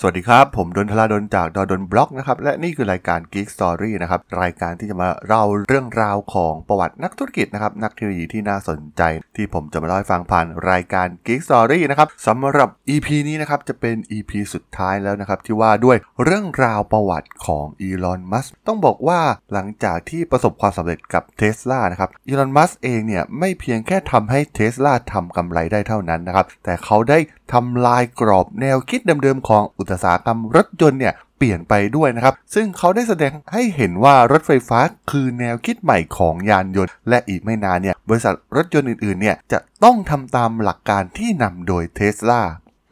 สวัสดีครับ ผมดนทลาดนจากดดนบล็อกนะครับ และนี่คือรายการ Geek Story นะครับ รายการที่จะมาเล่าเรื่องราวของประวัตินักธุรกิจนะครับ นักเทคโนโลยีที่น่าสนใจ ที่ผมจะมาเล่าให้ฟังผ่านรายการ Geek Story นะครับสำหรับ EP นี้นะครับจะเป็น EP สุดท้ายแล้วนะครับที่ว่าด้วยเรื่องราวประวัติของอีลอนมัสต้องบอกว่าหลังจากที่ประสบความสำเร็จกับเท s l a นะครับอีลอนมัสเองเนี่ยไม่เพียงแค่ทำให้เท s l a ทำกำไรได้เท่านั้นนะครับแต่เขาได้ทำลายกรอบแนวคิดเดิมๆของอุตสาหกรรมรถยนต์เนี่ยเปลี่ยนไปด้วยนะครับ ซึ่งเขาได้แสดงให้เห็นว่ารถไฟฟ้าคือแนวคิดใหม่ของยานยนต์ และอีกไม่นานเนี่ยบริษัทรถยนต์อื่นๆเนี่ยจะต้องทำตามหลักการที่นำโดยเทสลา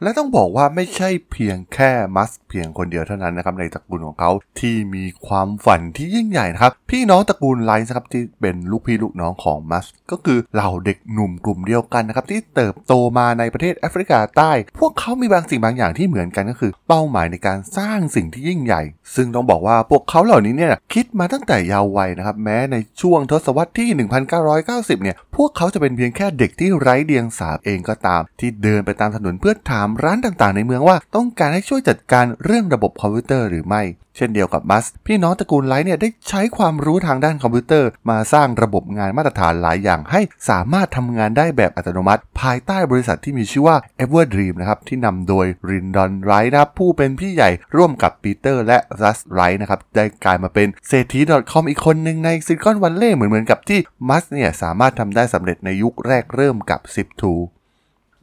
และต้องบอกว่าไม่ใช่เพียงแค่มัสเพียงคนเดียวเท่านั้นนะครับในตระกูลของเขาที่มีความฝันที่ยิ่งใหญ่นะครับ พี่น้องตระกูลไลน์นะครับที่เป็นลูกพี่ลูกน้องของมัสก็คือเหล่าเด็กหนุ่มกลุ่มเดียวกันนะครับที่เติบโตมาในประเทศแอฟริกาใต้ พวกเขามีบางสิ่งบางอย่างที่เหมือนกันก็คือ เป้าหมายในการสร้างสิ่งที่ยิ่งใหญ่ ซึ่งต้องบอกว่าพวกเขาเหล่านี้เนี่ยคิดมาตั้งแต่เยาว์วัยนะครับแม้ในช่วงทศวรรษที่ 1990 เนี่ยพวกเขาจะเป็นเพียงแค่เด็กที่ไร้เดียงสาเองก็ตาม ที่เดินไปตามถนนเพื่อถามตามร้านต่างๆ ในเมืองว่าต้องการให้ช่วยจัดการเรื่องระบบคอมพิวเตอร์หรือไม่ เช่นเดียวกับมัส พี่น้องตระกูลไลท์เนี่ยได้ใช้ความรู้ทางด้านคอมพิวเตอร์ มาสร้างระบบงานมาตรฐานหลายอย่างให้สามารถทำงานได้แบบอัตโนมัติ ภายใต้บริษัทที่มีชื่อว่า Everdream นะครับที่นำโดยรินดอนไรท์นะครับผู้เป็นพี่ใหญ่ร่วมกับปีเตอร์และรัสไรท์นะครับได้กลายมาเป็นเศรษฐี .com อีกคนหนึ่งในซิลิคอนวัลเลย์เหมือนเหมือนกับที่มัสเนี่ยสามารถทำได้สำเร็จในยุคแรกเริ่มกับ 10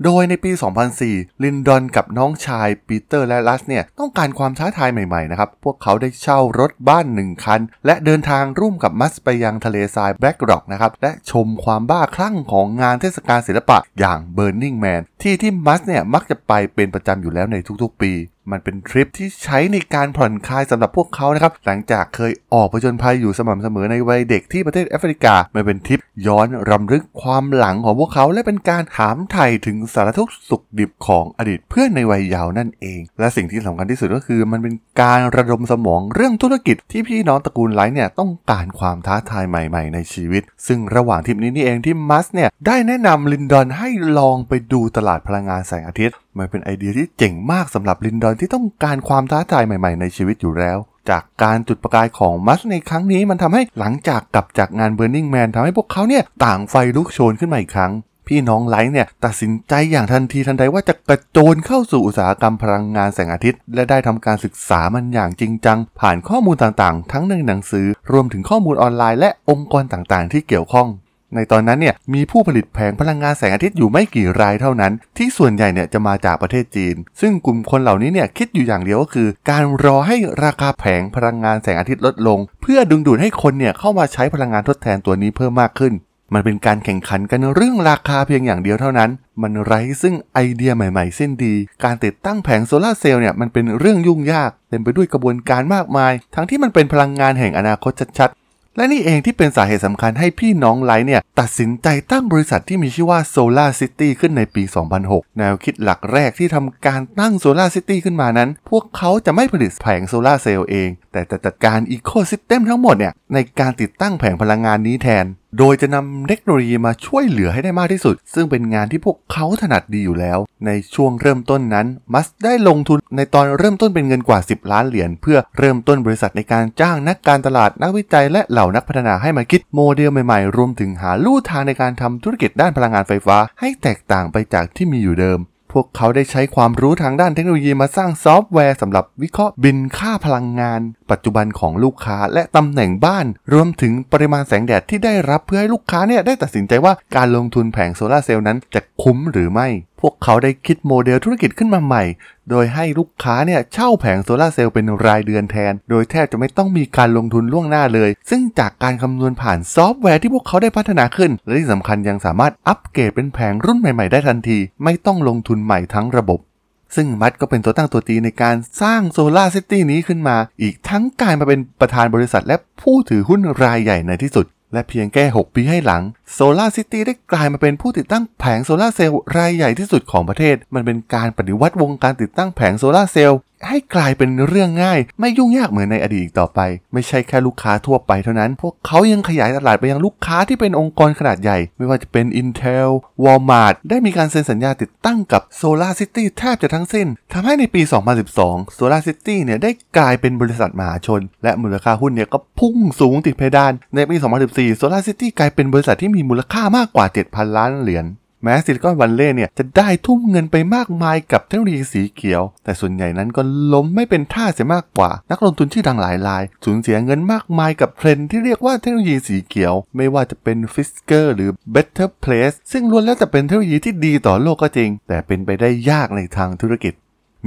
โดยในปี 2004 ลินดอนกับน้องชายปีเตอร์และลัสเนี่ยต้องการความท้าทายใหม่ๆนะครับ พวกเขาได้เช่ารถบ้านหนึ่งคัน และเดินทางร่วมกับมัสไปยังทะเลทรายแบล็กร็อกนะครับ และชมความบ้าคลั่งของงานเทศกาลศิลปะอย่าง Burning Man ที่ที่มัสเนี่ยมักจะไปเป็นประจำอยู่แล้วในทุกๆปี มันเป็นทริปที่ใช้ในการผ่อนคลายสำหรับพวกเขานะครับ หลังจากเคยออกผจญภัยอยู่สม่ำเสมอในวัยเด็กที่ประเทศแอฟริกา มันเป็นทริปย้อนรำลึกความหลังของพวกเขา และเป็นการถามไถ่ถึงสารทุกข์สุขดิบของอดีตเพื่อนในวัยเยาว์นั่นเอง และสิ่งที่สำคัญที่สุดก็คือ มันเป็นการระดมสมองเรื่องธุรกิจที่พี่น้องตระกูลไลท์เนี่ยต้องการความท้าทายใหม่ ๆ ในชีวิต ซึ่งระหว่างทริปนี้นี่เองที่มัสเนี่ยได้แนะนำลินดอนให้ลองไปดูตลาดพลังงานแสงอาทิตย์ มันเป็นไอเดียที่เจ๋งมากสำหรับลินดอนที่ต้องการความท้าทายใหม่ๆในชีวิตอยู่แล้ว จากการจุดประกายของมัสในครั้งนี้มันทำให้หลังจากกลับจากงาน Burning Man ทำให้พวกเขาเนี่ยต่างไฟลุกโชนขึ้นมาอีกครั้ง พี่น้องไลท์เนี่ยตัดสินใจอย่างทันทีทันใดว่าจะกระโจนเข้าสู่อุตสาหกรรมพลังงานแสงอาทิตย์ และได้ทำการศึกษามันอย่างจริงจัง ผ่านข้อมูลต่างๆ ทั้งในหนังสือ รวมถึงข้อมูลออนไลน์และองค์กรต่างๆ ที่เกี่ยวข้อง ในตอนนั้นเนี่ยมีผู้ผลิตแผงพลังงานแสงอาทิตย์อยู่ไม่กี่รายเท่านั้น ที่ส่วนใหญ่เนี่ยจะมาจากประเทศจีน ซึ่งกลุ่มคนเหล่านี้เนี่ยคิดอยู่อย่างเดียวก็คือ การรอให้ราคาแผงพลังงานแสงอาทิตย์ลดลง เพื่อดึงดูดให้คนเนี่ยเข้ามาใช้พลังงานทดแทนตัวนี้เพิ่มมากขึ้น มันเป็นการแข่งขันกันเรื่องราคาเพียงอย่างเดียวเท่านั้น มันไร้ซึ่งไอเดียใหม่ๆเส้นดี การติดตั้งแผงโซลาร์เซลล์เนี่ยมันเป็นเรื่องยุ่งยากเต็มไปด้วยกระบวนการมากมาย ทั้งที่มันเป็นพลังงานแห่งอนาคตชัดๆ และนี่เองที่เป็นสาเหตุสำคัญให้พี่น้องไลท์เนี่ย ตัดสินใจตั้งบริษัทที่มีชื่อว่า Solar City ขึ้นในปี 2006 แนวคิดหลักแรกที่ทำการตั้ง Solar City ขึ้นมานั้น พวกเขาจะไม่ผลิตแผงโซลาเซลล์เอง แต่จะจัดการ ecosystem ทั้งหมดเนี่ยในการติดตั้งแผงพลังงานนี้แทน โดยจะนำเทคโนโลยีมาช่วยเหลือให้ได้มากที่สุด ซึ่งเป็นงานที่พวกเขาถนัดดีอยู่แล้ว ในช่วงเริ่มต้นนั้น มัสได้ลงทุนในตอนเริ่มต้นเป็นเงินกว่า 10 ล้านเหรียญเพื่อเริ่มต้นบริษัทในการจ้างนักการตลาดนักวิจัย และเหล่านักพัฒนาให้มาคิดโมเดลใหม่ๆ รวมถึงหาลู่ทางในการทำธุรกิจด้านพลังงานไฟฟ้า ให้แตกต่างไปจากที่มีอยู่เดิมพวกเขาได้ใช้ความรู้ทางด้านเทคโนโลยีมาสร้างซอฟต์แวร์สำหรับวิเคราะห์บิลค่าพลังงานปัจจุบันของลูกค้าและตำแหน่งบ้าน รวมถึงปริมาณแสงแดดที่ได้รับเพื่อให้ลูกค้าเนี่ยได้ตัดสินใจว่าการลงทุนแผงโซลาร์เซลล์นั้นจะคุ้มหรือไม่ พวกเขาได้คิดโมเดลธุรกิจขึ้นมาใหม่ โดยให้ลูกค้าเนี่ยเช่าแผงโซลาร์เซลล์เป็นรายเดือนแทน โดยแทบจะไม่ต้องมีการลงทุนล่วงหน้าเลย ซึ่งจากการคำนวณผ่านซอฟต์แวร์ที่พวกเขาได้พัฒนาขึ้น และที่สำคัญยังสามารถอัปเกรดเป็นแผงรุ่นใหม่ ๆ ได้ทันที ไม่ต้องลงทุนใหม่ทั้งระบบ ซึ่งมัสก็เป็นตัวตั้งตัวตีในการสร้างโซลาร์ซิตี้นี้ขึ้นมา อีกทั้งกลายมาเป็นประธานบริษัทและผู้ถือหุ้นรายใหญ่ในที่สุด และเพียงแค่ 6 ปีให้หลังโซลาร์ซิตี้ได้กลายมาเป็นผู้ติดตั้งแผงโซลาร์เซลล์รายใหญ่ที่สุดของประเทศ มันเป็นการปฏิวัติวงการติดตั้งแผงโซลาร์เซลล์ ให้กลายเป็นเรื่องง่าย ไม่ยุ่งยากเหมือนในอดีตอีกต่อไป ไม่ใช่แค่ลูกค้าทั่วไปเท่านั้น พวกเขายังขยายตลาดไปยังลูกค้าที่เป็นองค์กรขนาดใหญ่ ไม่ว่าจะเป็น Intel Walmart ได้มีการเซ็นสัญญาติดตั้งกับ Solar City แทบจะทั้งสิ้นทำให้ในปี 2012 Solar City เนี่ยได้กลายเป็นบริษัทมหาชน และมูลค่าหุ้นเนี่ยก็พุ่งสูงติดเพดาน ในปี 2014 Solar City กลายเป็นบริษัทที่มีมูลค่ามากกว่า 7,000 ล้านเหรียญ แม้ซิลิคอนวัลเลย์เนี่ยจะได้ทุ่มเงินไปมากมายกับเทคโนโลยีสีเขียว แต่ส่วนใหญ่นั้นก็ล้มไม่เป็นท่าเสียมากกว่า นักลงทุนชื่อดังหลายรายสูญเสียเงินมากมายกับเทรนด์ที่เรียกว่าเทคโนโลยีสีเขียว ไม่ว่าจะเป็นฟิสเกอร์หรือ Better Place ซึ่งล้วนแล้วแต่เป็นเทคโนโลยีที่ดีต่อโลกก็จริง แต่เป็นไปได้ยากในทางธุรกิจ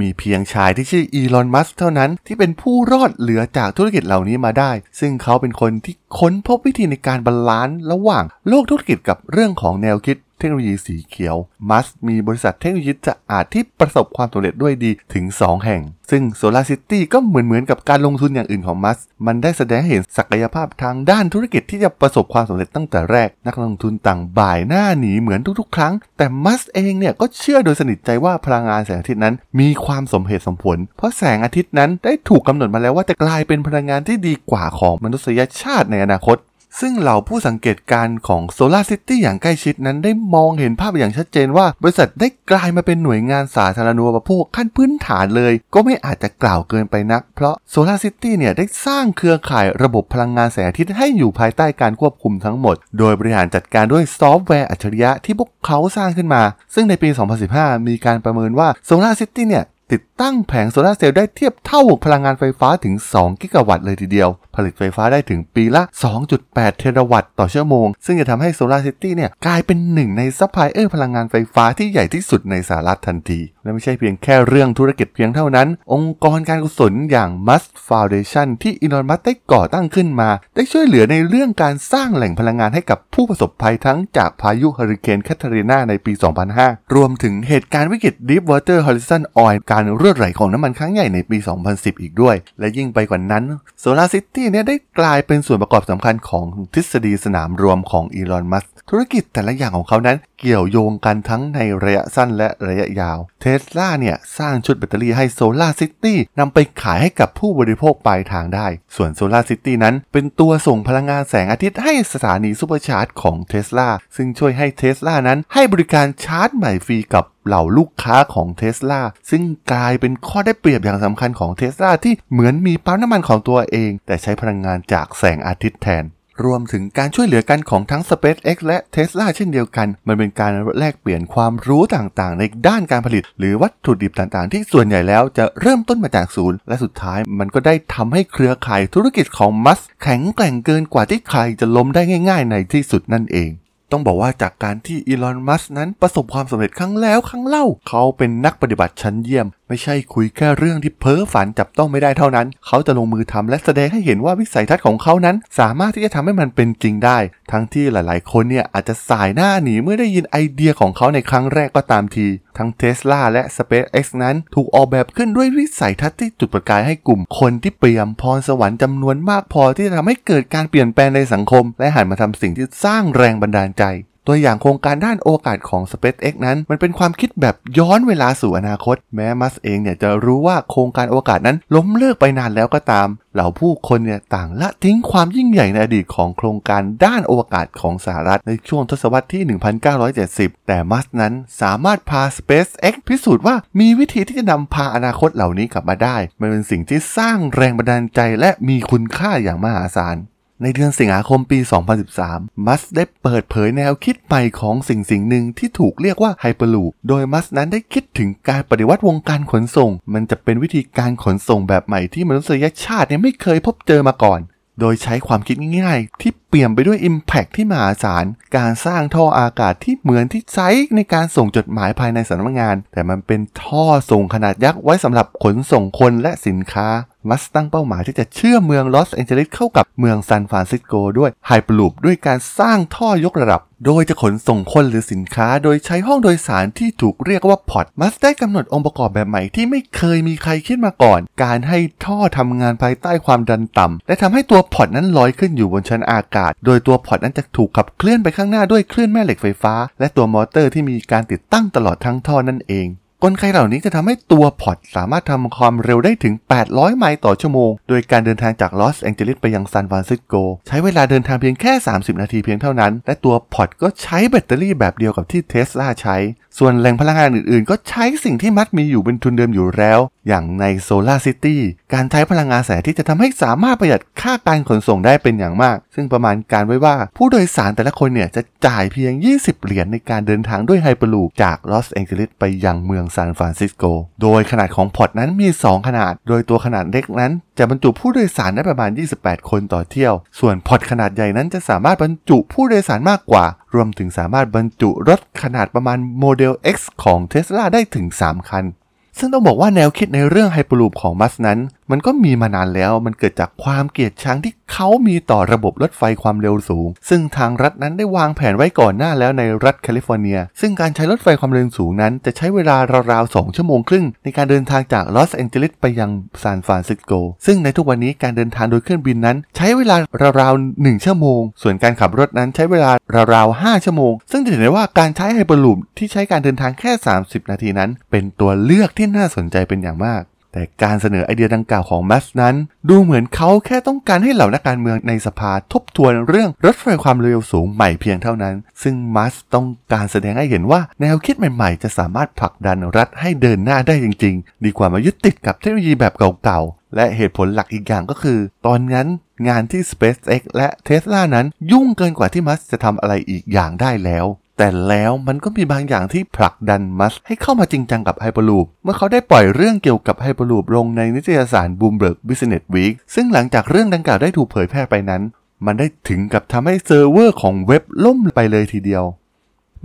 มีเพียงชายที่ชื่ออีลอน มัสเท่านั้นที่เป็นผู้รอดเหลือจากธุรกิจเหล่านี้มาได้ ซึ่งเขาเป็นคนที่ค้นพบวิธีในการ balance ระหว่างโลกธุรกิจกับเรื่องของแนวคิด เทคโนโลยีสีเขียว มัสมีบริษัทเทคโนโลยีสะอาดที่ประสบความสำเร็จด้วยดีถึง 2 แห่ง ซึ่ง Solar City ก็เหมือนเหมือนกับการลงทุนอย่างอื่นของมัสมันได้แสดงให้เห็นศักยภาพทางด้านธุรกิจที่จะประสบความสำเร็จตั้งแต่แรก นักลงทุนต่างบ่ายหน้าหนีเหมือนทุกๆ ครั้ง แต่มัสเองเนี่ยก็เชื่อโดยสนิทใจว่าพลังงานแสงอาทิตย์นั้น มีความสมเหตุสมผล เพราะแสงอาทิตย์นั้นได้ถูกกำหนดมาแล้วว่าจะกลายเป็นพลังงานที่ดีกว่าของมนุษยชาติในอนาคต ซึ่งเหล่าผู้สังเกตการณ์ของ Solar City อย่างใกล้ชิดนั้นได้มองเห็นภาพอย่างชัดเจนว่า บริษัทได้กลายมาเป็นหน่วยงานสาธารณูปโภคขั้นพื้นฐานเลย ก็ไม่อาจจะกล่าวเกินไปนัก เพราะ Solar City เนี่ยได้สร้างเครือข่ายระบบพลังงานแสงอาทิตย์ให้อยู่ภายใต้การควบคุมทั้งหมด โดยบริหารจัดการด้วยซอฟต์แวร์อัจฉริยะที่พวกเขาสร้างขึ้นมา ซึ่งในปี 2015 มีการประเมินว่า Solar City เนี่ย ติดตั้งแผงโซลาเซลล์ได้เทียบเท่าพลังงานไฟฟ้าถึง 2 กิกะวัตต์เลยทีเดียว ผลิตไฟฟ้าได้ถึงปีละ 2.8 เทราวัตต์ต่อชั่วโมง ซึ่งจะทำให้โซลาร์ซิตี้เนี่ยกลายเป็นหนึ่งในซัพพลายเออร์พลังงานไฟฟ้าที่ใหญ่ที่สุดในสหรัฐทันที และไม่ใช่เพียงแค่เรื่องธุรกิจเพียงเท่านั้น องค์กรการกุศลอย่าง Musk Foundation ที่อีลอนมัสได้ก่อตั้งขึ้นมา ได้ช่วยเหลือในเรื่องการสร้างแหล่งพลังงานให้กับผู้ประสบภัยทั้งจากพายุเฮอริเคนแคทเธอรีนาในปี 2005 รวมถึงเหตุการณ์วิกฤต Deepwater Horizon Oil การรั่วไหลของน้ำมันครั้งใหญ่ในปี 2010 อีกด้วย และยิ่งไปกว่านั้น Solar City เนี่ยได้กลายเป็นส่วนประกอบสำคัญของทฤษฎีสนามรวมของอีลอนมัสธุรกิจแต่ละอย่างของเขานั้นเกี่ยวโยงกันทั้งในระยะสั้นและระยะยาว เทสลาเนี่ย สร้างชุดแบตเตอรี่ให้ Solar City นำไปขายให้กับผู้บริโภคปลายทางได้ ส่วน Solar City นั้นเป็นตัวส่งพลังงานแสงอาทิตย์ให้สถานี supercharge ของเทสลาซึ่งช่วยให้เทสลานั้นให้บริการชาร์จใหม่ฟรีกับเหล่าลูกค้าของเทสลาซึ่งกลายเป็นข้อได้เปรียบอย่างสำคัญของเทสลาที่เหมือนมีปั๊มน้ำมันของตัวเอง แต่ใช้พลังงานจากแสงอาทิตย์แทน รวมถึงการช่วยเหลือกันของทั้ง SpaceX และ Tesla เช่นเดียวกัน มันเป็นการแลกเปลี่ยนความรู้ต่างๆ ในด้านการผลิต หรือวัตถุดิบต่างๆ ที่ส่วนใหญ่แล้วจะเริ่มต้นมาจากศูนย์ และสุดท้ายมันก็ได้ทำให้เครือข่ายธุรกิจของมัสแข็งแกร่งเกินกว่าที่ใครจะล้มได้ง่าย ๆ ในที่สุดนั่นเองต้องบอกว่าจากการที่อีลอน มัสนั้นประสบความสำเร็จครั้งแล้วครั้งเล่า เขาเป็นนักปฏิบัติชั้นเยี่ยม ไม่ใช่คุยแค่เรื่องที่เพ้อฝันจับต้องไม่ได้เท่านั้น เขาจะลงมือทำและแสดงให้เห็นว่าวิสัยทัศน์ของเขานั้น สามารถที่จะทำให้มันเป็นจริงได้ ทั้งที่หลายๆ คนเนี่ยอาจจะสายหน้าหนีเมื่อได้ยินไอเดียของเขาในครั้งแรกก็ตามที ทั้งเทสลาและ SpaceX นั้นถูกออกแบบขึ้นด้วยวิสัยทัศน์ที่จุดประกายให้กลุ่ม คนที่เปี่ยมพรสวรรค์จำนวนมากพอที่จะทำให้เกิดการเปลี่ยนแปลงในสังคม และหันมาทำสิ่งที่สร้างแรงบันดาลใจ ตัวอย่างโครงการด้านโอกาสของ SpaceX นั้น มันเป็นความคิดแบบย้อนเวลาสู่อนาคต แม้มัสเองเนี่ยจะรู้ว่าโครงการโอกาสนั้นล้มเลิกไปนานแล้วก็ตาม เหล่าผู้คนเนี่ยต่างละทิ้งความยิ่งใหญ่ในอดีตของโครงการด้านโอกาศของสหรัฐในช่วงทศวรรษที่ 1970 แต่มัสนั้นสามารถพา SpaceX พิสูจน์ว่ามีวิธีที่จะนำพาอนาคตเหล่านี้กลับมาได้ มันเป็นสิ่งที่สร้างแรงบันดาลใจและมีคุณค่าอย่างมหาศาล ในเดือนสิงหาคมปี 2013 มัสได้เปิดเผยแนวคิดใหม่ของสิ่งสิ่งหนึ่งที่ถูกเรียกว่าไฮเปอร์ลูป โดยมัสนั้นได้คิดถึงการปฏิวัติวงการขนส่ง มันจะเป็นวิธีการขนส่งแบบใหม่ที่มนุษยชาติเนี่ยไม่เคยพบเจอมาก่อน โดยใช้ความคิดง่ายๆ ที่เปลี่ยนไปด้วย Impact ที่มหาศาล การสร้างท่ออากาศที่เหมือนที่ใช้ในการส่งจดหมายภายในสำนักงาน แต่มันเป็นท่อส่งขนาดยักษ์ไว้สำหรับขนส่งคนและสินค้า มัสตั้งเป้าหมายที่จะเชื่อมเมืองลอสแอนเจลิสเข้ากับเมืองซานฟรานซิสโกด้วยไฮเปอร์ลูปด้วยการสร้างท่อยกระดับ โดยจะขนส่งคนหรือสินค้าโดยใช้ห้องโดยสารที่ถูกเรียกว่า pod มัสได้กำหนดองค์ประกอบแบบใหม่ที่ไม่เคยมีใครคิดมาก่อน การให้ท่อทำงานภายใต้ความดันต่ำและทำให้ตัว pod นั้นลอยขึ้นอยู่บนชั้นอากาศ โดยตัว pod นั้นจะถูกขับเคลื่อนไปข้างหน้าด้วยคลื่นแม่เหล็กไฟฟ้า และตัวมอเตอร์ที่มีการติดตั้งตลอดทั้งท่อนั่นเอง กลไกเหล่านี้จะทำให้ตัว pod สามารถทำความเร็วได้ถึง 800 ไมล์ต่อชั่วโมง โดยการเดินทางจากลอสแองเจลิสไปยังซานฟรานซิสโก ใช้เวลาเดินทางเพียงแค่ 30 นาทีเพียงเท่านั้น และตัว pod ก็ใช้แบตเตอรี่แบบเดียวกับที่เทสลาใช้ ส่วนแหล่งพลังงานอื่นๆ ก็ใช้สิ่งที่มัสมีอยู่เป็นทุนเดิมอยู่แล้ว อย่างในโซลาร์ซิตี้การใช้พลังงานแสงที่จะทำให้สามารถประหยัดค่าการขนส่งได้เป็นอย่างมาก ซึ่งประมาณการไว้ว่า ผู้โดยสารแต่ละคนเนี่ยจะจ่ายเพียง 20 เหรียญในการเดินทางด้วย Hyperloop จากลอสแองเจลิสไปยังเมืองซานฟรานซิสโก โดยขนาดของ pod นั้นมี 2 ขนาด โดยตัวขนาดเล็กนั้น จะบรรจุผู้โดยสารได้ประมาณ 28 คนต่อเที่ยว ส่วน pod ขนาดใหญ่นั้นจะสามารถบรรจุผู้โดยสารมากกว่า รวมถึงสามารถบรรจุรถขนาดประมาณโมเดล X ของเทสลาได้ถึง 3 คันซึ่งต้องบอกว่าแนวคิดในเรื่อง Hyperloop ของมัสก์นั้น มันก็มีมานานแล้ว มันเกิดจากความเกลียดชังที่เขามีต่อระบบรถไฟความเร็วสูง ซึ่งทางรัฐนั้นได้วางแผนไว้ก่อนหน้าแล้วในรัฐแคลิฟอร์เนีย ซึ่งการใช้รถไฟความเร็วสูงนั้น จะใช้เวลาราวๆ 2 ชั่วโมงครึ่ง ในการเดินทางจากลอสแองเจลิสไปยังซานฟรานซิสโก ซึ่งในทุกวันนี้การเดินทางโดยเครื่องบินนั้น ใช้เวลาราวๆ 1 ชั่วโมง ส่วนการขับรถนั้นใช้เวลาราวๆ 5 ชั่วโมง ซึ่งจะเห็นได้ว่าการใช้ Hyperloop ที่ใช้การเดินทางแค่ 30 นาทีนั้น เป็นตัวเลือกที่น่าสนใจเป็นอย่างมาก แต่การเสนอไอเดียดังกล่าวของมัสก์นั้น ดูเหมือนเขาแค่ต้องการให้เหล่านักการเมืองในสภาทบทวนเรื่องรถไฟความเร็วสูงใหม่เพียงเท่านั้น ซึ่งมัสต้องการแสดงให้เห็นว่าแนวคิดใหม่ๆ จะสามารถผลักดันรัฐให้เดินหน้าได้จริง ๆ ดีกว่ามายึดติดกับเทคโนโลยีแบบเก่าๆ และเหตุผลหลักอีกอย่างก็คือ ตอนนั้นงานที่ SpaceX และ Tesla นั้นยุ่งเกินกว่าที่มัสจะทำอะไรอีกอย่างได้แล้ว แต่แล้วมันก็มีบางอย่างที่ผลักดันมัสให้เข้ามาจริงจังกับไฮเปอร์ลูปเมื่อเขาได้ปล่อยเรื่องเกี่ยวกับไฮเปอร์ลูปลงในนิตยสาร Bloomberg Business Week ซึ่งหลังจากเรื่องดังกล่าวได้ถูกเผยแพร่ไปนั้น มันได้ถึงกับทำให้เซิร์ฟเวอร์ของเว็บล่มไปเลยทีเดียว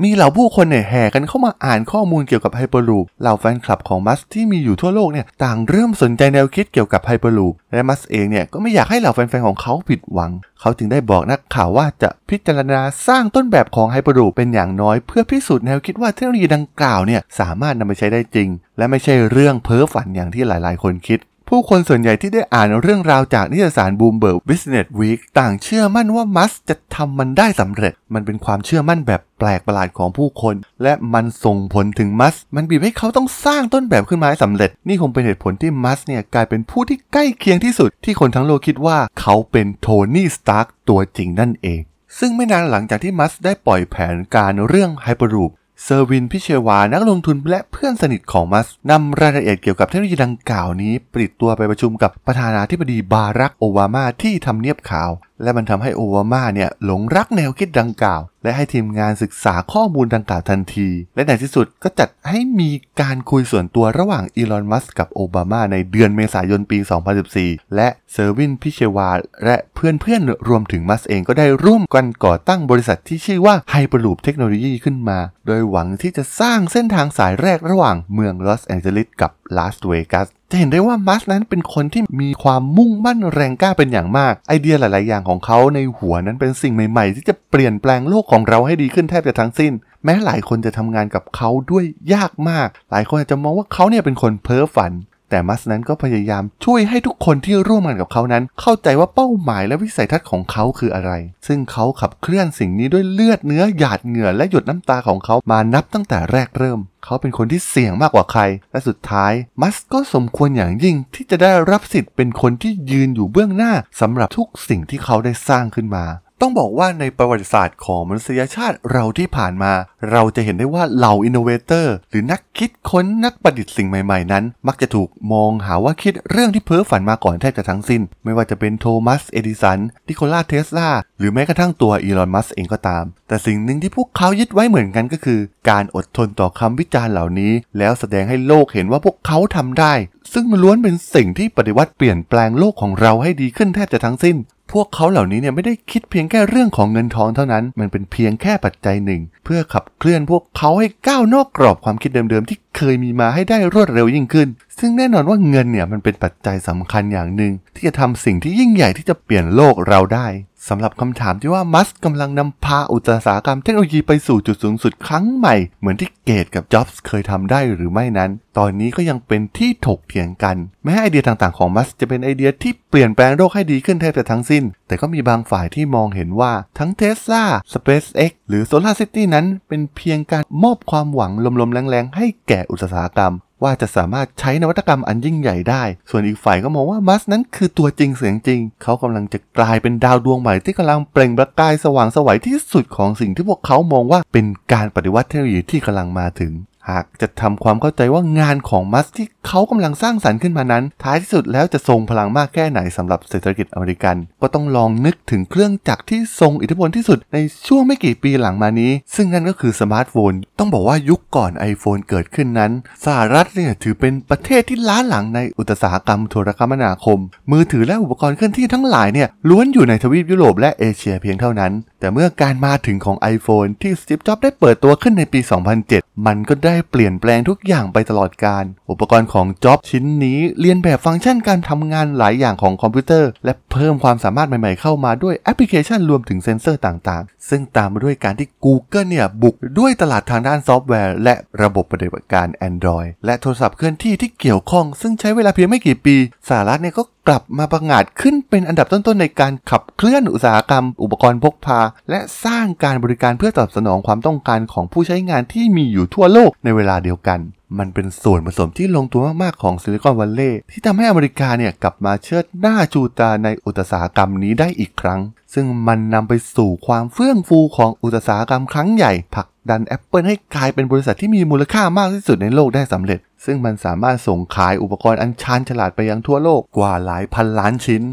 มีเหล่าผู้คนเนี่ยแห่กันเข้ามาอ่านข้อมูลเกี่ยวกับ Hyperloop เหล่าแฟนคลับของมัสก์ที่มีอยู่ทั่วโลกเนี่ยต่างเริ่มสนใจแนวคิดเกี่ยวกับ Hyperloop และมัสก์เองเนี่ยก็ไม่อยากให้เหล่าแฟนๆของเขาผิดหวัง เขาจึงได้บอกนักข่าวว่าจะพิจารณาสร้างต้นแบบของ Hyperloop เป็นอย่างน้อย เพื่อพิสูจน์แนวคิดว่าเทคโนโลยีดังกล่าวเนี่ยสามารถนำไปใช้ได้จริง และไม่ใช่เรื่องเพ้อฝันอย่างที่หลายๆ คนคิด ผู้คนส่วนใหญ่ที่ได้อ่านเรื่องราวจากนิตยสาร Bloomberg Businessweek ต่างเชื่อมั่นว่ามัสก์จะทำมันได้สำเร็จ มันเป็นความเชื่อมั่นแบบแปลกประหลาดของผู้คน และมันส่งผลถึงมัสก์ มันบีบให้เขาต้องสร้างต้นแบบขึ้นมาให้สำเร็จ นี่คงเป็นเหตุผลที่มัสก์เนี่ยกลายเป็นผู้ที่ใกล้เคียงที่สุด ที่คนทั้งโลกคิดว่าเขาเป็นโทนี่สตาร์กตัวจริงนั่นเอง ซึ่งไม่นานหลังจากที่มัสก์ได้ปล่อยแผนการเรื่อง Hyperloop เชอร์วินพิเชวาร์ นักลงทุนและเพื่อนสนิทของมัสก์นำรายละเอียดเกี่ยวกับเทคโนโลยีดังกล่าวนี้ปลีกตัวไปประชุมกับประธานาธิบดีบารักโอบามาที่ทำเนียบขาว และมันทำให้โอบามาเนี่ยหลงรักแนวคิดดังกล่าว และให้ทีมงานศึกษาข้อมูลดังกล่าวทันที และในที่สุดก็จัดให้มีการคุยส่วนตัวระหว่างอีลอนมัสก์กับโอบามาในเดือนเมษายนปี 2014 และเชอร์วินพิเชวาร์ และเพื่อนๆ รวมถึงมัสก์เองก็ได้ร่วมกันก่อตั้งบริษัทที่ชื่อว่า Hyperloop Technologies ขึ้นมา โดยหวังที่จะสร้างเส้นทางสายแรกระหว่างเมืองลอสแองเจลิสกับลาสเวกัสจะเห็นได้ว่ามัสก์นั้นเป็นคนที่มีความมุ่งมั่นแรงกล้าเป็นอย่างมาก ไอเดียหลาย ๆ อย่างของเขาในหัวนั้นเป็นสิ่งใหม่ ๆ ที่จะเปลี่ยนแปลงโลกของเราให้ดีขึ้นแทบจะทั้งสิ้น แม้หลายคนจะทำงานกับเขาด้วยยากมาก หลายคนอาจจะมองว่าเขาเนี่ยเป็นคนเพ้อฝัน แต่มัสนั้นก็พยายามช่วยให้ทุกคนที่ร่วมงานกับเขานั้น เข้าใจว่าเป้าหมายและวิสัยทัศน์ของเขาคืออะไร ซึ่งเขาขับเคลื่อนสิ่งนี้ด้วยเลือดเนื้อหยาดเหงื่อและหยดน้ำตาของเขามานับตั้งแต่แรกเริ่ม เขาเป็นคนที่เสี่ยงมากกว่าใคร และสุดท้าย มัสก็สมควรอย่างยิ่งที่จะได้รับสิทธิ์เป็นคนที่ยืนอยู่เบื้องหน้าสำหรับทุกสิ่งที่เขาได้สร้างขึ้นมา ต้องบอกว่าในประวัติศาสตร์ของมนุษยชาติเราที่ผ่านมา เราจะเห็นได้ว่าเหล่า innovator หรือนักคิดค้นนักประดิษฐ์สิ่งใหม่ๆนั้น มักจะถูกมองหาว่าคิดเรื่องที่เพ้อฝันมาก่อนแทบจะทั้งสิ้น ไม่ว่าจะเป็นโทมัส เอดิสันนิโคลาเทสลาหรือแม้กระทั่งตัวอีลอนมัสก์เองก็ตาม แต่สิ่งหนึ่งที่พวกเขายึดไว้เหมือนกันก็คือ การอดทนต่อคำวิจารณ์เหล่านี้ แล้วแสดงให้โลกเห็นว่าพวกเขาทำได้ ซึ่งมันล้วนเป็นสิ่งที่ปฏิวัติเปลี่ยนแปลงโลกของเราให้ดีขึ้นแทบจะทั้งสิ้น พวกเขาเหล่านี้เนี่ยไม่ได้คิดเพียงแค่เรื่องของเงินทองเท่านั้น มันเป็นเพียงแค่ปัจจัยหนึ่ง เพื่อขับเคลื่อนพวกเขาให้ก้าวนอกกรอบความคิดเดิมๆที่เคยมีมาให้ได้รวดเร็วยิ่งขึ้น ซึ่งแน่นอนว่าเงินเนี่ยมันเป็นปัจจัยสำคัญอย่างหนึ่ง ที่จะทำสิ่งที่ยิ่งใหญ่ที่จะเปลี่ยนโลกเราได้สำหรับคำถามที่ว่ามัสกำลังนำพาอุตสาหกรรมเทคโนโลยีไปสู่จุดสูงสุดครั้งใหม่ เหมือนที่เกตกับจ็อบส์เคยทำได้หรือไม่นั้น ตอนนี้ก็ยังเป็นที่ถกเถียงกัน แม้ไอเดียต่างๆของมัสจะเป็นไอเดียที่เปลี่ยนแปลงโลกให้ดีขึ้นแทบจะทั้งสิ้น แต่ก็มีบางฝ่ายที่มองเห็นว่าทั้งเทสลา SpaceX ห รือ Solar City นั้นเป็นเพียงการมอบความหวังลมๆแรงๆ ให้แก่อุตสาหกรรม ว่าจะสามารถใช้นวัตกรรมอันยิ่งใหญ่ได้ ส่วนอีกฝ่ายก็มองว่ามัสนั้นคือตัวจริงเสียงจริง เขากำลังจะกลายเป็นดาวดวงใหม่ที่กำลังเปล่งประกายสว่างสวัยที่สุดของสิ่งที่พวกเขามองว่าเป็นการปฏิวัติเทคโนโลยีที่กำลังมาถึง หากจะทำความเข้าใจว่างานของมัสที่เขากำลังสร้างสรรค์ขึ้นมานั้น ท้ายที่สุดแล้วจะทรงพลังมากแค่ไหนสำหรับเศรษฐกิจอเมริกัน ก็ต้องลองนึกถึงเครื่องจักรที่ทรงอิทธิพลที่สุดในช่วงไม่กี่ปีหลังมานี้ ซึ่งนั่นก็คือสมาร์ทโฟน ต้องบอกว่ายุคก่อน iPhone เกิดขึ้นนั้น สหรัฐเนี่ยถือเป็นประเทศที่ล้าหลังในอุตสาหกรรมโทรคมนาคม มือถือและอุปกรณ์เคลื่อนที่ทั้งหลายเนี่ยล้วนอยู่ในทวีปยุโรปและเอเชียเพียงเท่านั้น แต่เมื่อการมาถึงของ iPhone ที่สตีฟจ็อบส์ได้เปิดตัวขึ้นในปี 2007 มันก็ได้เปลี่ยนแปลงทุกอย่างไปตลอดกาล อุปกรณ์ของจ็อบส์ชิ้นนี้เลียนแบบฟังก์ชันการทำงานหลายอย่างของคอมพิวเตอร์ และเพิ่มความสามารถใหม่ๆเข้ามาด้วยแอปพลิเคชันรวมถึงเซ็นเซอร์ต่างๆ ซึ่งตามมาด้วยการที่ Google เนี่ย บุกด้วยตลาดทางด้านซอฟต์แวร์ และระบบปฏิบัติการ Android และโทรศัพท์เคลื่อนที่ที่เกี่ยวข้อง ซึ่งใช้เวลาเพียงไม่กี่ปีสหรัฐเนี่ยก็กลับมาประกาศขึ้นเป็นอันดับต้นๆในการขับเคลื่อนอุตสาหกรรม อุปกรณ์พกพา และสร้างการบริการเพื่อตอบสนองความต้องการของผู้ใช้งานที่มีอยู่ทั่วโลกในเวลาเดียวกัน มันเป็นส่วนผสมที่ลงตัวมากๆของซิลิคอนวัลเลย์ที่ทำให้อเมริกาเนี่ยกลับมาเชิดหน้าชูตาในอุตสาหกรรมนี้ได้อีกครั้ง ซึ่งมันนำไปสู่ความเฟื่องฟูของอุตสาหกรรมครั้งใหญ่ผลักดัน Apple ให้กลายเป็นบริษัทที่มีมูลค่ามากที่สุดในโลกได้สำเร็จ ซึ่งมันสามารถส่งขายอุปกรณ์อันชาญฉลาดไปยังทั่วโลกกว่าหลายพันล้านชิ้น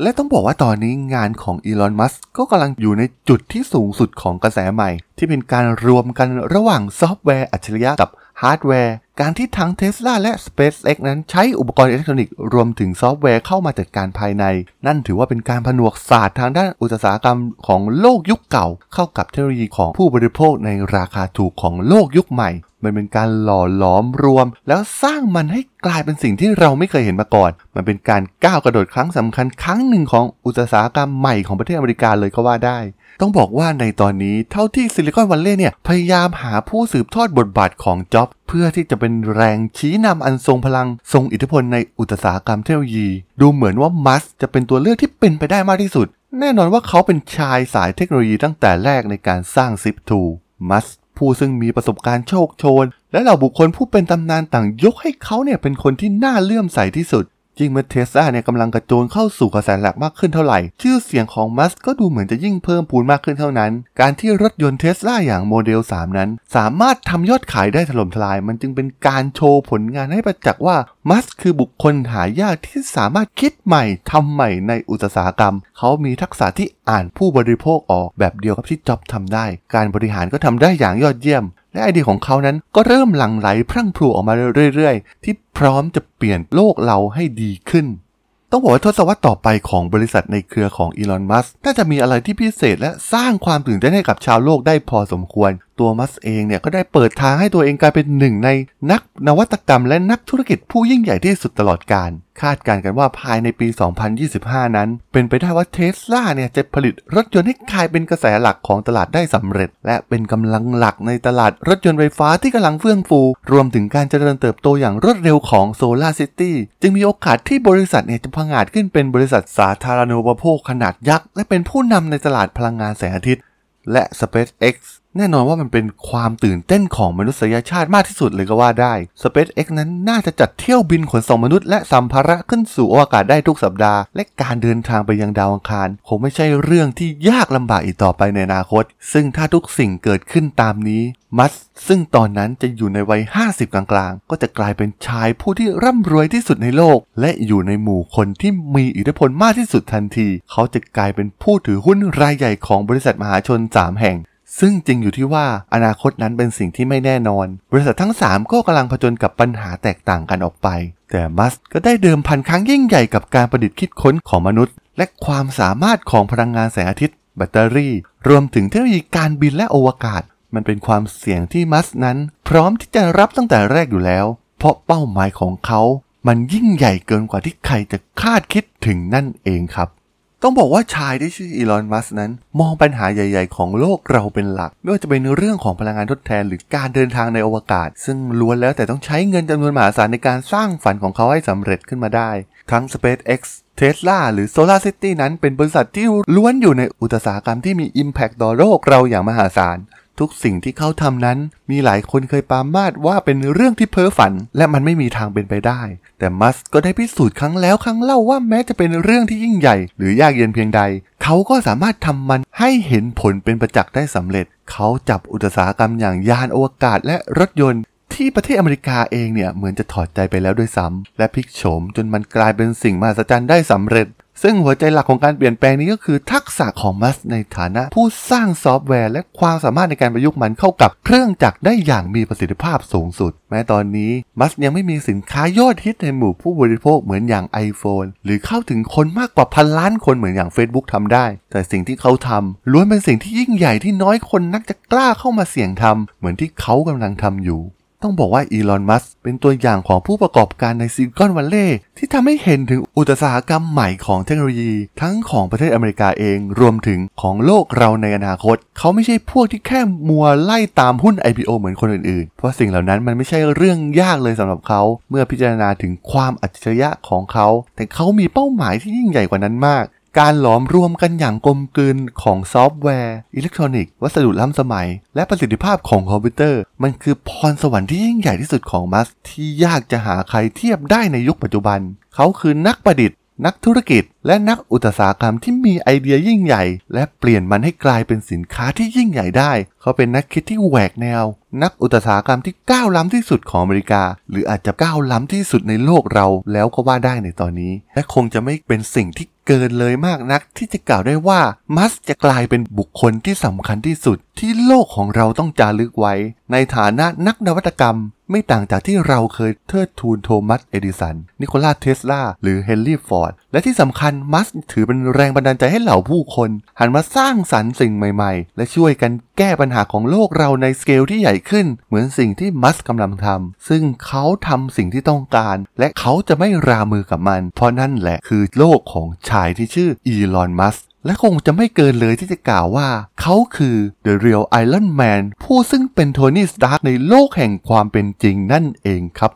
และต้องบอกว่าตอนนี้งานของอีลอน มัสก์ก็กำลังอยู่ในจุดที่สูงสุดของกระแสใหม่ ที่เป็นการรวมกันระหว่างซอฟต์แวร์อัจฉริยะกับฮาร์ดแวร์ การที่ทั้ง Tesla และ SpaceX นั้นใช้อุปกรณ์อิเล็กทรอนิกส์รวมถึงซอฟต์แวร์เข้ามาจัดการภายใน นั่นถือว่าเป็นการผนวกศาสตร์ทางด้านอุตสาหกรรมของโลกยุคเก่า เข้ากับเทคโนโลยีของผู้บริโภคในราคาถูกของโลกยุคใหม่ มันเป็นการหล่อหลอมรวม แล้วสร้างมันให้กลายเป็นสิ่งที่เราไม่เคยเห็นมาก่อน มันเป็นการก้าวกระโดดครั้งสำคัญครั้งหนึ่งของอุตสาหกรรมใหม่ของประเทศอเมริกาเลยก็ว่าได้ ต้องบอกว่าในตอนนี้เท่าที่ซิลิคอนวัลเลย์เนี่ยพยายามหาผู้สืบทอดบทบาทของจ็อบเพื่อที่จะเป็นแรงชี้นำอันทรงพลังทรงอิทธิพลในอุตสาหกรรมเทคโนโลยี ดูเหมือนว่ามัสจะเป็นตัวเลือกที่เป็นไปได้มากที่สุด แน่นอนว่าเขาเป็นชายสายเทคโนโลยีตั้งแต่แรกในการสร้างซิปทูมัสผู้ซึ่งมีประสบการณ์โชคโชน และเหล่าบุคคลผู้เป็นตำนานต่างยกให้เขาเนี่ยเป็นคนที่น่าเลื่อมใสที่สุด จริงเมื่อเทสลาเนี่ยกำลังกระโจนเข้าสู่กระแสหลักมากขึ้นเท่าไหร่ ชื่อเสียงของมัสก์ก็ดูเหมือนจะยิ่งเพิ่มพูนมากขึ้นเท่านั้น การที่รถยนต์เทสลาอย่างโมเดล 3 นั้น สามารถทำยอดขายได้ถล่มทลาย มันจึงเป็นการโชว์ผลงานให้ประจักษ์ว่ามัสคือบุคคลหายากที่สามารถคิดใหม่ทำใหม่ในอุตสาหกรรม เขามีทักษะที่อ่านผู้บริโภคออกแบบเดียวกับที่จ็อบทำได้ การบริหารก็ทำได้อย่างยอดเยี่ยม และไอเดียของเขานั้นก็เริ่มหลั่งไหลพรั่งพรูออกมาเรื่อยๆ ที่พร้อมจะเปลี่ยนโลกเราให้ดีขึ้น ต้องบอกว่าทศวรรษต่อไปของบริษัทในเครือของอีลอน มัสน่าจะมีอะไรที่พิเศษและสร้างความตื่นเต้นให้กับชาวโลกได้พอสมควร ตัวมัสเองเนี่ยก็ได้เปิดทางให้ตัวเองกลายเป็นหนึ่งในนักนวัตกรรมและนักธุรกิจผู้ยิ่งใหญ่ที่สุดตลอดกาลคาดการณ์กันว่าภายในปี 2025 นั้น เป็นไปได้ว่าเทสลาเนี่ยจะผลิตรถยนต์ให้กลายเป็นกระแสหลักของตลาดได้สำเร็จ และเป็นกำลังหลักในตลาดรถยนต์ไฟฟ้าที่กำลังเฟื่องฟู รวมถึงการเจริญเติบโตอย่างรวดเร็วของ Solar City จึงมีโอกาสที่บริษัทเนี่ยจะพังอาจขึ้นเป็นบริษัทสาธารณูปโภคขนาดยักษ์ และเป็นผู้นำในตลาดพลังงานแสงอาทิตย์ และ SpaceX แน่นอนว่ามันเป็นความตื่นเต้นของมนุษยชาติมากที่สุดเลยก็ว่าได้ SpaceX นั้นน่าจะจัดเที่ยวบินขนส่งมนุษย์และสัมภาระขึ้นสู่อวกาศได้ทุกสัปดาห์ และการเดินทางไปยังดาวอังคาร คงไม่ใช่เรื่องที่ยากลำบากอีกต่อไปในอนาคต ซึ่งถ้าทุกสิ่งเกิดขึ้นตามนี้มัสซึ่งตอนนั้นจะอยู่ในวัย 50 กลางๆ ก็จะกลายเป็นชายผู้ที่ร่ำรวยที่สุดในโลก และอยู่ในหมู่คนที่มีอิทธิพลมากที่สุดทันที เขาจะกลายเป็นผู้ถือหุ้นรายใหญ่ของบริษัทมหาชน 3 แห่ง ซึ่งจริงอยู่ที่ว่าอนาคตนั้นเป็นสิ่งที่ไม่แน่นอน บริษัททั้ง 3 ก็กำลังผจญกับปัญหาแตกต่างกันออกไป แต่มัสก็ได้เดิมพันครั้งยิ่งใหญ่กับการประดิษฐ์คิดค้นของมนุษย์ และความสามารถของพลังงานแสงอาทิตย์ แบตเตอรี่ รวมถึงเทคโนโลยีการบินและอวกาศ มันเป็นความเสี่ยงที่มัสนั้น พร้อมที่จะรับตั้งแต่แรกอยู่แล้ว เพราะเป้าหมายของเขา มันยิ่งใหญ่เกินกว่าที่ใครจะคาดคิดถึงนั่นเองครับ ต้องบอกว่าชายที่ชื่ออีลอน มัสนั้น มองปัญหาใหญ่ ๆ ของโลกเราเป็นหลัก ไม่ว่าจะเป็นเรื่องของพลังงานทดแทนหรือการเดินทางในอวกาศ ซึ่งล้วนแล้วแต่ต้องใช้เงินจำนวนมหาศาลในการสร้างฝันของเขาให้สำเร็จขึ้นมาได้ ทั้ง SpaceX เทสลาหรือ Solar City นั้นเป็นบริษัทที่ล้วนอยู่ในอุตสาหกรรมที่มี Impact ต่อโลกเราอย่างมหาศาล ทุกสิ่งที่เขาทำนั้น มีหลายคนเคยปามาดว่าเป็นเรื่องที่เพ้อฝัน และมันไม่มีทางเป็นไปได้ แต่มัสก็ได้พิสูจน์ครั้งแล้วครั้งเล่าว่าแม้จะเป็นเรื่องที่ยิ่งใหญ่ หรือยากเย็นเพียงใด เขาก็สามารถทำมันให้เห็นผลเป็นประจักษ์ได้สำเร็จ เขาจับอุตสาหกรรมอย่างยานอวกาศและรถยนต์ที่ประเทศอเมริกาเองเนี่ยเหมือนจะถอดใจไปแล้วด้วยซ้ำและพลิกโฉมจนมันกลายเป็นสิ่งมหัศจรรย์ได้สำเร็จ ซึ่งหัวใจหลักของการเปลี่ยนแปลงนี้ก็คือทักษะของมัสก์ในฐานะ ผู้สร้างซอฟต์แวร์ และความสามารถในการประยุกต์มันเข้ากับเครื่องจักรได้อย่างมีประสิทธิภาพสูงสุด แม้ตอนนี้มัสก์ยังไม่มีสินค้ายอดฮิตในหมู่ผู้บริโภคเหมือนอย่าง iPhone หรือเข้าถึงคนมากกว่าพันล้านคนเหมือนอย่าง Facebook ทำได้ แต่สิ่งที่เขาทำล้วนเป็นสิ่งที่ยิ่งใหญ่ที่น้อยคนนักจะกล้าเข้ามาเสี่ยงทำเหมือนที่เขากำลังทำอยู่ ต้องบอกว่าอีลอน มัสก์เป็นตัวอย่างของผู้ประกอบการในซิลิคอนวัลเลย์ที่ทำให้เห็นถึงอุตสาหกรรมใหม่ของเทคโนโลยี ทั้งของประเทศอเมริกาเองรวมถึงของโลกเราในอนาคต เขาไม่ใช่พวกที่แค่มัวไล่ตามหุ้น IPO เหมือนคนอื่นๆ เพราะสิ่งเหล่านั้นมันไม่ใช่เรื่องยากเลยสำหรับเขา เมื่อพิจารณาถึงความอัจฉริยะของเขา แต่เขามีเป้าหมายที่ยิ่งใหญ่กว่านั้นมาก การหลอมรวมกันอย่างกลมกลืนของซอฟต์แวร์ อิเล็กทรอนิกส์วัสดุล้ำสมัย และประสิทธิภาพของคอมพิวเตอร์ มันคือพรสวรรค์ที่ยิ่งใหญ่ที่สุดของมัสก์ ที่ยากจะหาใครเทียบได้ในยุคปัจจุบัน เขาคือนักประดิษฐ์ นักธุรกิจ และนักอุตสาหกรรมที่มีไอเดียยิ่งใหญ่ และเปลี่ยนมันให้กลายเป็นสินค้าที่ยิ่งใหญ่ได้ เขาเป็นนักคิดที่แหวกแนว นักอุตสาหกรรมที่ก้าวล้ำที่สุดของอเมริกา หรืออาจจะก้าวล้ำที่สุดในโลกเราแล้วก็ว่าได้ในตอนนี้ และคงจะไม่เป็นสิ่งที่เกินเลยมากนักที่จะกล่าวได้ว่ามัสจะกลายเป็นบุคคลที่สำคัญที่สุด ที่โลกของเราต้องจารึกไว้ ในฐานะนักนวัตกรรม ไม่ต่างจากที่เราเคยเทิดทูนโทมัสเอดิสัน นิโคลาเทสลา หรือเฮนรี่ฟอร์ด และที่สำคัญมัสถือเป็นแรงบันดาลใจให้เหล่าผู้คน หันมาสร้างสรรค์สิ่งใหม่ๆ และช่วยกันแก้ปัญหาของโลกเราในสเกลที่ใหญ่ขึ้น เหมือนสิ่งที่มัสกำลังทำซึ่งเขาทำสิ่งที่ต้องการ และเขาจะไม่รามือกับมัน เพราะนั่นแหละคือโลกของชายที่ชื่ออีลอนมัสและคงจะไม่เกินเลยที่จะกล่าวว่า เขาคือ The Real Iron Man ผู้ซึ่งเป็นโทนี่สตาร์คในโลกแห่งความเป็นจริงนั่นเองครับ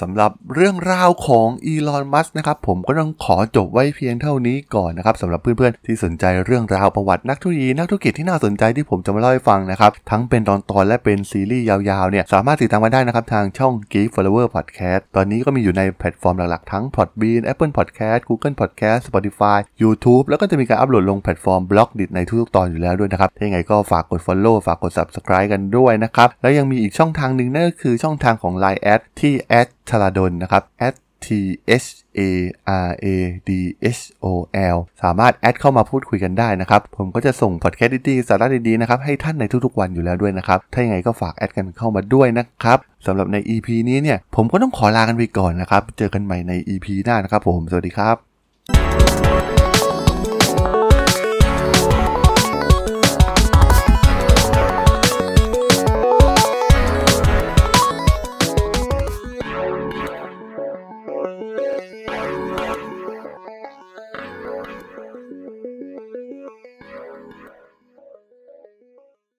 สำหรับเรื่องราวของอีลอน มัสนะครับ ผมก็ต้องขอจบไว้เพียงเท่านี้ก่อนนะครับสำหรับเพื่อนๆ ที่สนใจเรื่องราวประวัตินักธุรกิจนักธุรกิจที่น่าสนใจที่ผมจะมาเล่าให้ฟังนะครับ ทั้งเป็นตอนๆและเป็นซีรีส์ยาวๆ เนี่ย สามารถติดตามมาได้นะครับ ทางช่อง Geek Forever Podcast ตอนนี้ก็มีอยู่ในแพลตฟอร์มหลักๆ ทั้ง Podbean Apple Podcast Google Podcast Spotify YouTube แล้วก็จะมีการอัปโหลดลงแพลตฟอร์ม Blockdit ในทุกๆตอนอยู่แล้วด้วยนะครับถ้าอย่างไรก็ฝากกด Follow ฝากกด Subscribe กันด้วยนะครับแล้วยังมีอีกช่องทางหนึ่งนั่นก็คือช่องทางของ Line ที่ชราดนนะครับ t h a r a d h o l สามารถแอดเข้ามาพูดคุยกันได้นะครับ ผมก็จะส่งพอดแคสต์ดีๆสาระดีๆนะครับให้ท่านในทุกๆวันอยู่แล้วด้วยนะครับ ถ้าอย่างไรก็ฝากแอดกันเข้ามาด้วยนะครับสำหรับใน EP นี้เนี่ย ผมก็ต้องขอลากันไปก่อนนะครับ เจอกันใหม่ใน EP หน้านะครับผม สวัสดีครับ